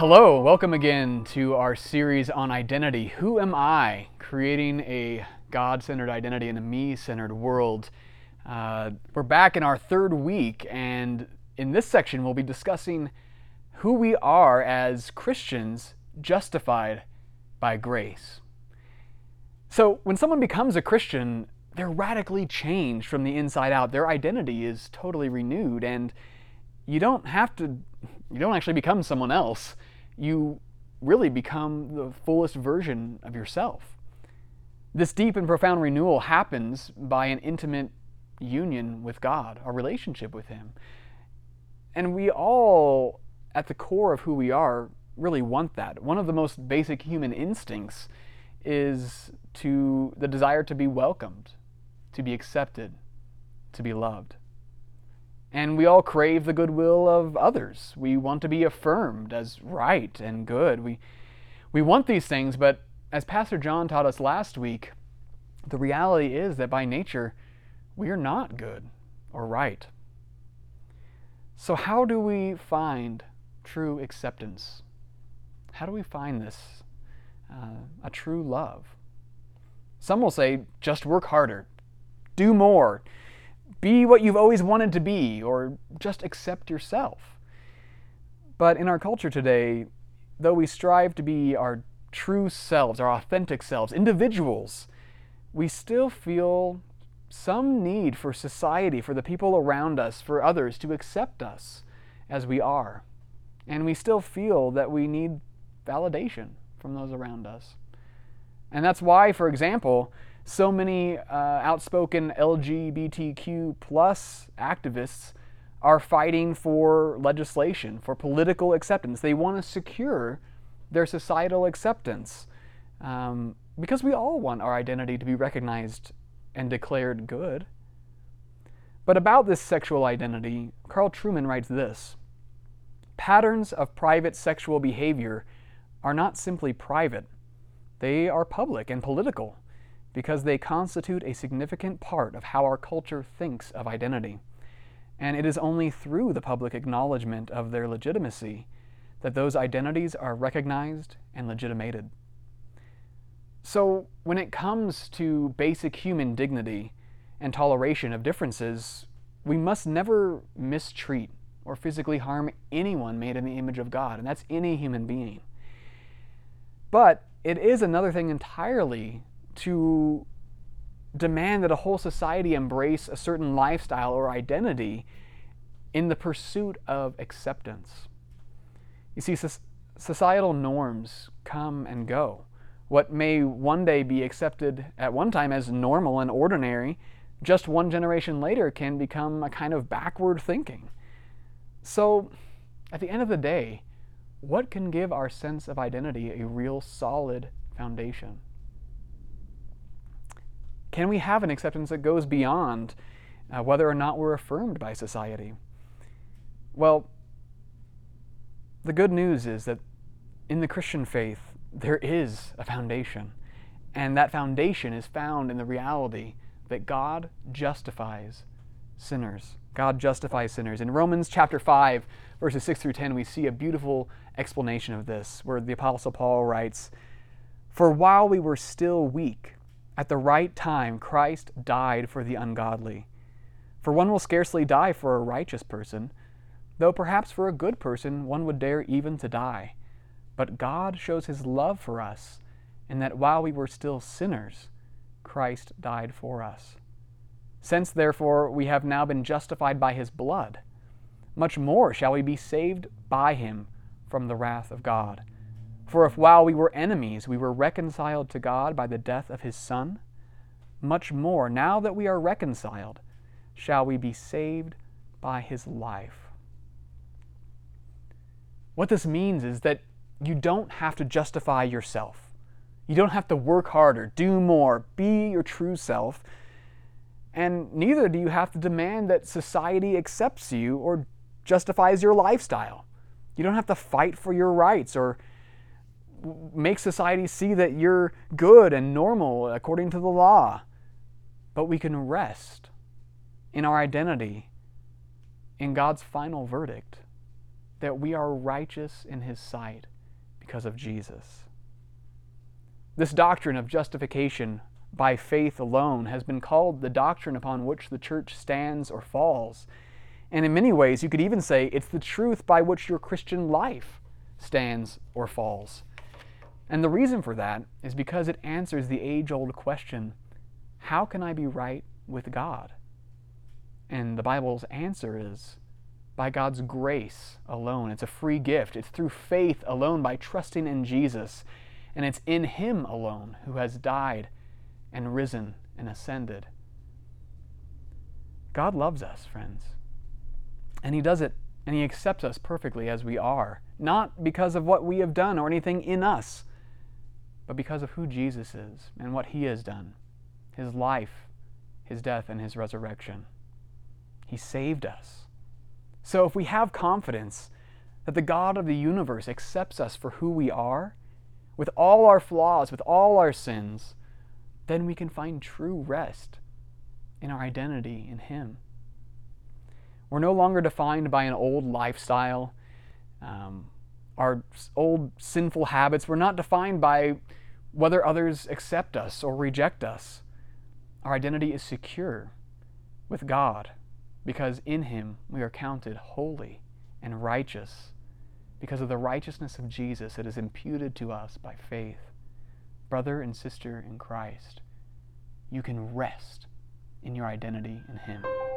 Hello, welcome again to our series on identity. Who am I? Creating a God centered identity in a me centered world. Uh, we're back in our third week, and in this section, we'll be discussing who we are as Christians justified by grace. So, when someone becomes a Christian, they're radically changed from the inside out. Their identity is totally renewed, and you don't have to, you don't actually become someone else. You really become the fullest version of yourself. This deep and profound renewal happens by an intimate union with God, a relationship with Him. And we all, at the core of who we are, really want that. One of the most basic human instincts is to the desire to be welcomed, to be accepted, to be loved. And we all crave the goodwill of others. We want to be affirmed as right and good. We, we want these things, but as Pastor John taught us last week, the reality is that by nature, we are not good or right. So, how do we find true acceptance? How do we find this, uh, a true love? Some will say, just work harder, do more, be what you've always wanted to be, or just accept yourself. But in our culture today, though we strive to be our true selves, our authentic selves, individuals, we still feel some need for society, for the people around us, for others to accept us as we are. And we still feel that we need validation from those around us. And that's why, for example, so many uh, outspoken LGBTQ plus activists are fighting for legislation, for political acceptance. They want to secure their societal acceptance um, because we all want our identity to be recognized and declared good. But about this sexual identity, Carl Trueman writes this Patterns of private sexual behavior are not simply private, they are public and political because they constitute a significant part of how our culture thinks of identity. And it is only through the public acknowledgement of their legitimacy that those identities are recognized and legitimated. So, when it comes to basic human dignity and toleration of differences, we must never mistreat or physically harm anyone made in the image of God, and that's any human being. But it is another thing entirely to demand that a whole society embrace a certain lifestyle or identity in the pursuit of acceptance. You see, societal norms come and go. What may one day be accepted at one time as normal and ordinary, just one generation later can become a kind of backward thinking. So, at the end of the day, what can give our sense of identity a real solid foundation? Can we have an acceptance that goes beyond uh, whether or not we're affirmed by society? Well, the good news is that in the Christian faith, there is a foundation. And that foundation is found in the reality that God justifies sinners. God justifies sinners. In Romans chapter 5, verses 6 through 10, we see a beautiful explanation of this, where the Apostle Paul writes For while we were still weak, at the right time, Christ died for the ungodly. For one will scarcely die for a righteous person, though perhaps for a good person one would dare even to die. But God shows his love for us, in that while we were still sinners, Christ died for us. Since, therefore, we have now been justified by his blood, much more shall we be saved by him from the wrath of God. For if while we were enemies we were reconciled to God by the death of his Son, much more, now that we are reconciled, shall we be saved by his life. What this means is that you don't have to justify yourself. You don't have to work harder, do more, be your true self. And neither do you have to demand that society accepts you or justifies your lifestyle. You don't have to fight for your rights or make society see that you're good and normal according to the law. But we can rest in our identity in God's final verdict that we are righteous in His sight because of Jesus. This doctrine of justification by faith alone has been called the doctrine upon which the church stands or falls. And in many ways, you could even say it's the truth by which your Christian life stands or falls. And the reason for that is because it answers the age old question how can I be right with God? And the Bible's answer is by God's grace alone. It's a free gift. It's through faith alone, by trusting in Jesus. And it's in Him alone who has died and risen and ascended. God loves us, friends. And He does it, and He accepts us perfectly as we are, not because of what we have done or anything in us, but because of who Jesus is and what He has done His life, His death, and His resurrection. He saved us. So if we have confidence that the God of the universe accepts us for who we are, with all our flaws, with all our sins, then we can find true rest in our identity in Him. We're no longer defined by an old lifestyle, um, our old sinful habits. We're not defined by whether others accept us or reject us. Our identity is secure with God because in Him we are counted holy and righteous because of the righteousness of Jesus that is imputed to us by faith brother and sister in Christ, you can rest in your identity in Him.